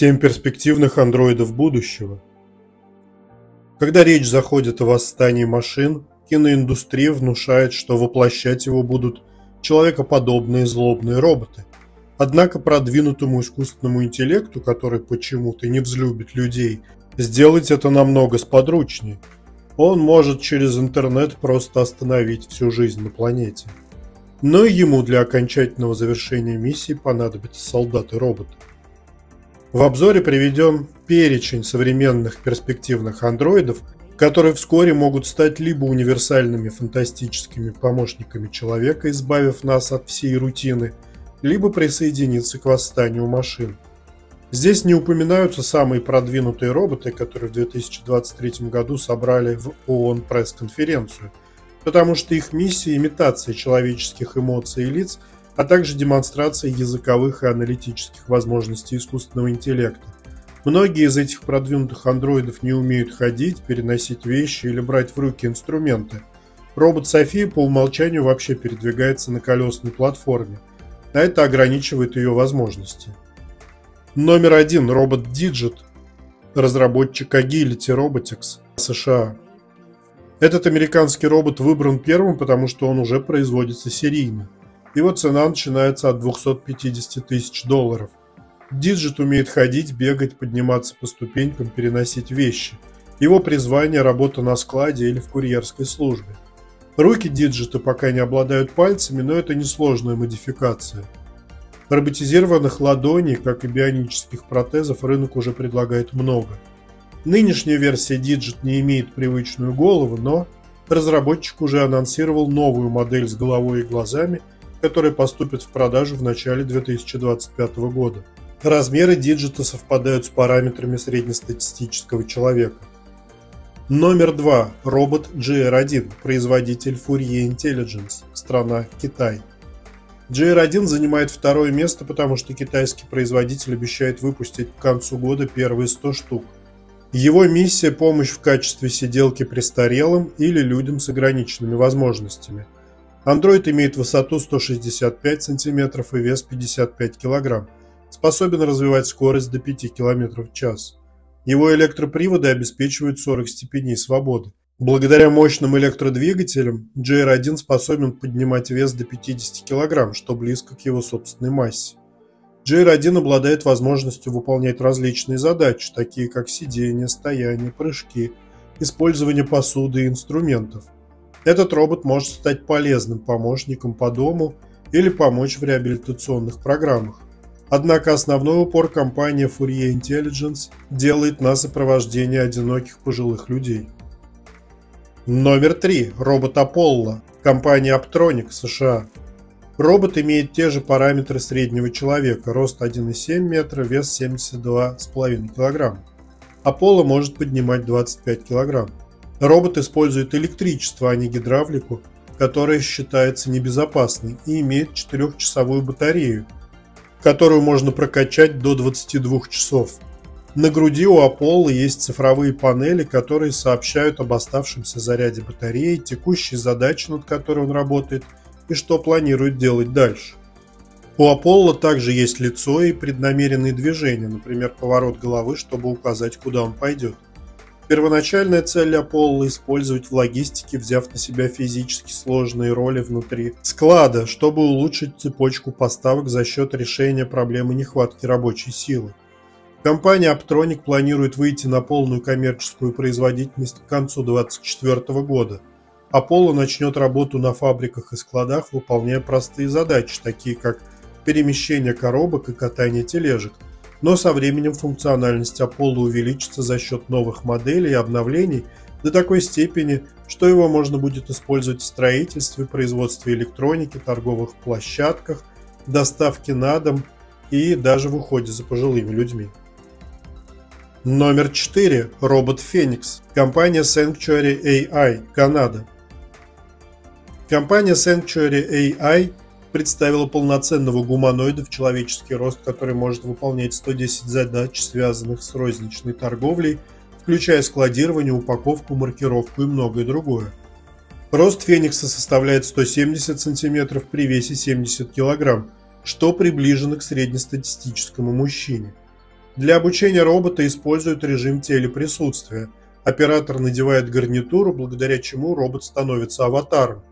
Семь перспективных андроидов будущего. Когда речь заходит о восстании машин, киноиндустрия внушает, что воплощать его будут человекоподобные злобные роботы. Однако продвинутому искусственному интеллекту, который почему-то не взлюбит людей, сделать это намного сподручнее. Он может через интернет просто остановить всю жизнь на планете. Но ему для окончательного завершения миссии понадобятся солдаты-роботы. В обзоре приведен перечень современных перспективных андроидов, которые вскоре могут стать либо универсальными фантастическими помощниками человека, избавив нас от всей рутины, либо присоединиться к восстанию машин. Здесь не упоминаются самые продвинутые роботы, которые в 2023 году собрали в ООН пресс-конференцию, потому что их миссия – имитация человеческих эмоций и лиц – а также демонстрация языковых и аналитических возможностей искусственного интеллекта. Многие из этих продвинутых андроидов не умеют ходить, переносить вещи или брать в руки инструменты. Робот София по умолчанию вообще передвигается на колесной платформе, а это ограничивает ее возможности. Номер один. Робот Digit, разработчик Agility Robotics, США. Этот американский робот выбран первым, потому что он уже производится серийно. Его цена начинается от 250 тысяч долларов. Digit умеет ходить, бегать, подниматься по ступенькам, переносить вещи. Его призвание – работа на складе или в курьерской службе. Руки Digit а пока не обладают пальцами, но это несложная модификация. Роботизированных ладоней, как и бионических протезов, рынок уже предлагает много. Нынешняя версия Digit не имеет привычную голову, но разработчик уже анонсировал новую модель с головой и глазами – которые поступят в продажу в начале 2025 года. Размеры Digit а совпадают с параметрами среднестатистического человека. Номер 2. Робот GR1, производитель Fourier Intelligence, страна Китай. GR1 занимает второе место, потому что китайский производитель обещает выпустить к концу года первые 100 штук. Его миссия – помощь в качестве сиделки престарелым или людям с ограниченными возможностями – Андроид имеет высоту 165 см и вес 55 кг. Способен развивать скорость до 5 км в час. Его электроприводы обеспечивают 40 степеней свободы. Благодаря мощным электродвигателям GR1 способен поднимать вес до 50 кг, что близко к его собственной массе. GR1 обладает возможностью выполнять различные задачи, такие как сидение, стояние, прыжки, использование посуды и инструментов – этот робот может стать полезным помощником по дому или помочь в реабилитационных программах. Однако основной упор компания Fourier Intelligence делает на сопровождение одиноких пожилых людей. Номер 3. Робот Apollo. Компания Aptronic, США. Робот имеет те же параметры среднего человека, рост 1,7 метра, вес 72,5 кг. Apollo может поднимать 25 кг. Робот использует электричество, а не гидравлику, которая считается небезопасной и имеет 4-часовую батарею, которую можно прокачать до 22 часов. На груди у Apollo есть цифровые панели, которые сообщают об оставшемся заряде батареи, текущей задаче, над которой он работает, и что планирует делать дальше. У Apollo также есть лицо и преднамеренные движения, например, поворот головы, чтобы указать, куда он пойдет. Первоначальная цель Аполло – использовать в логистике, взяв на себя физически сложные роли внутри склада, чтобы улучшить цепочку поставок за счет решения проблемы нехватки рабочей силы. Компания Aptronic планирует выйти на полную коммерческую производительность к концу 2024 года. Apollo начнет работу на фабриках и складах, выполняя простые задачи, такие как перемещение коробок и катание тележек – но со временем функциональность Apollo увеличится за счет новых моделей и обновлений до такой степени, что его можно будет использовать в строительстве, производстве электроники, торговых площадках, доставке на дом и даже в уходе за пожилыми людьми. Номер 4. Робот Феникс. Компания Sanctuary AI, Канада. Компания Sanctuary AI представила полноценного гуманоида в человеческий рост, который может выполнять 110 задач, связанных с розничной торговлей, включая складирование, упаковку, маркировку и многое другое. Рост Феникса составляет 170 см при весе 70 кг, что приближено к среднестатистическому мужчине. Для обучения робота используют режим телеприсутствия. Оператор надевает гарнитуру, благодаря чему робот становится аватаром.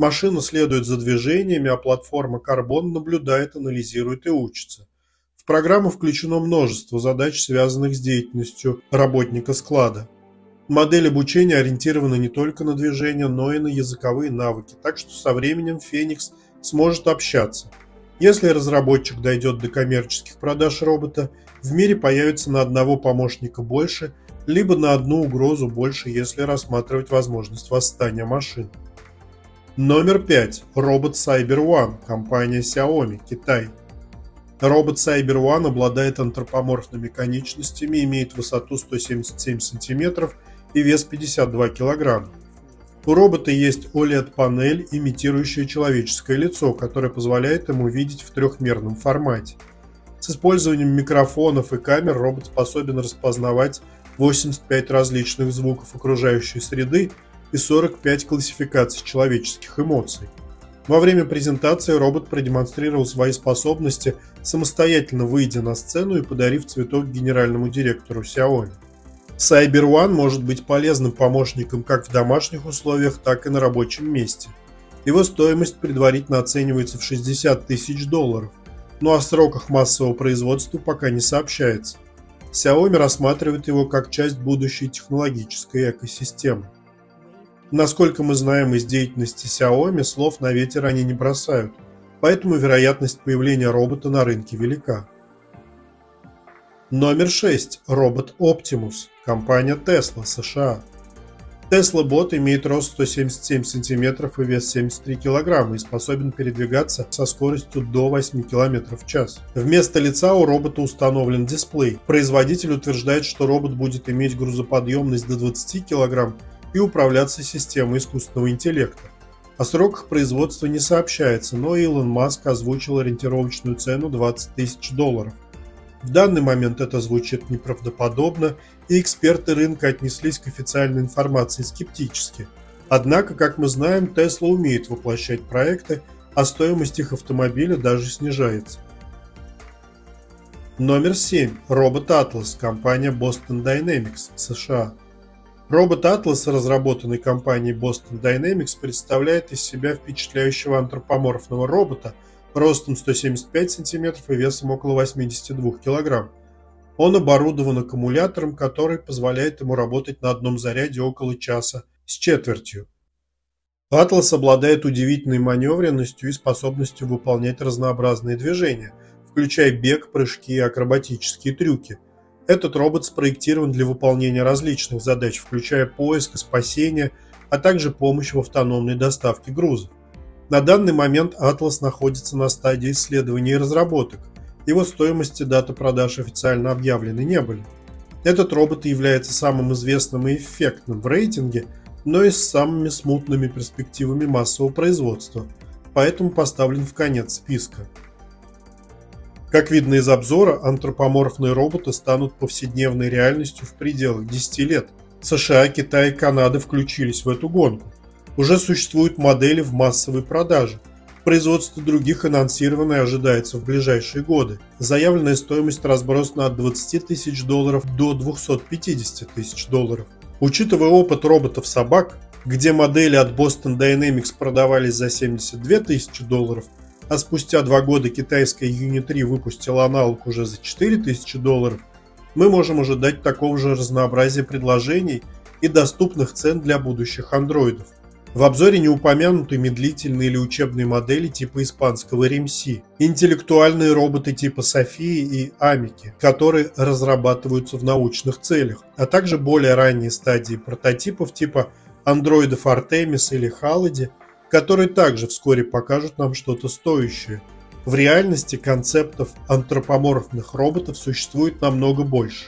Машина следует за движениями, а платформа Carbon наблюдает, анализирует и учится. В программу включено множество задач, связанных с деятельностью работника склада. Модель обучения ориентирована не только на движение, но и на языковые навыки, так что со временем Феникс сможет общаться. Если разработчик дойдет до коммерческих продаж робота, в мире появится на одного помощника больше, либо на одну угрозу больше, если рассматривать возможность восстания машин. Номер 5. Робот Cyber One, компания Xiaomi, Китай. Робот Cyber One обладает антропоморфными конечностями, имеет высоту 177 см и вес 52 кг. У робота есть OLED-панель, имитирующая человеческое лицо, которое позволяет ему видеть в трехмерном формате. С использованием микрофонов и камер робот способен распознавать 85 различных звуков окружающей среды и 45 классификаций человеческих эмоций. Во время презентации робот продемонстрировал свои способности, самостоятельно выйдя на сцену и подарив цветок генеральному директору Xiaomi. Cyber One может быть полезным помощником как в домашних условиях, так и на рабочем месте. Его стоимость предварительно оценивается в 60 тысяч долларов, но о сроках массового производства пока не сообщается. Xiaomi рассматривает его как часть будущей технологической экосистемы. Насколько мы знаем из деятельности Xiaomi, слов на ветер они не бросают, поэтому вероятность появления робота на рынке велика. Номер 6. Робот Optimus. Компания Tesla, США. Tesla Bot имеет рост 177 см и вес 73 кг и способен передвигаться со скоростью до 8 км в час. Вместо лица у робота установлен дисплей. Производитель утверждает, что робот будет иметь грузоподъемность до 20 кг и управляться системой искусственного интеллекта. О сроках производства не сообщается, но Илон Маск озвучил ориентировочную цену 20 тысяч долларов. В данный момент это звучит неправдоподобно, и эксперты рынка отнеслись к официальной информации скептически. Однако, как мы знаем, Tesla умеет воплощать проекты, а стоимость их автомобиля даже снижается. Номер 7. Робот Atlas, компания Boston Dynamics, США. Робот Atlas, разработанный компанией Boston Dynamics, представляет из себя впечатляющего антропоморфного робота – ростом 175 см и весом около 82 кг. Он оборудован аккумулятором, который позволяет ему работать на одном заряде около часа с четвертью. Атлас обладает удивительной маневренностью и способностью выполнять разнообразные движения, включая бег, прыжки и акробатические трюки. Этот робот спроектирован для выполнения различных задач, включая поиск и спасение, а также помощь в автономной доставке грузов. На данный момент Atlas находится на стадии исследований и разработок. Его стоимость и дата продаж официально объявлены не были. Этот робот является самым известным и эффектным в рейтинге, но и с самыми смутными перспективами массового производства, поэтому поставлен в конец списка. Как видно из обзора, антропоморфные роботы станут повседневной реальностью в пределах 10 лет. США, Китай и Канада включились в эту гонку. Уже существуют модели в массовой продаже. Производство других анонсировано и ожидается в ближайшие годы. Заявленная стоимость разбросана от 20 тысяч долларов до 250 тысяч долларов. Учитывая опыт роботов-собак, где модели от Boston Dynamics продавались за 72 тысячи долларов, а спустя два года китайская Uni3 выпустила аналог уже за 4 тысячи долларов, мы можем ожидать такого же разнообразия предложений и доступных цен для будущих андроидов. В обзоре не упомянуты медлительные или учебные модели типа испанского РМС, интеллектуальные роботы типа Софии и Амики, которые разрабатываются в научных целях, а также более ранние стадии прототипов типа андроидов Артемис или Халади, которые также вскоре покажут нам что-то стоящее. В реальности концептов антропоморфных роботов существует намного больше.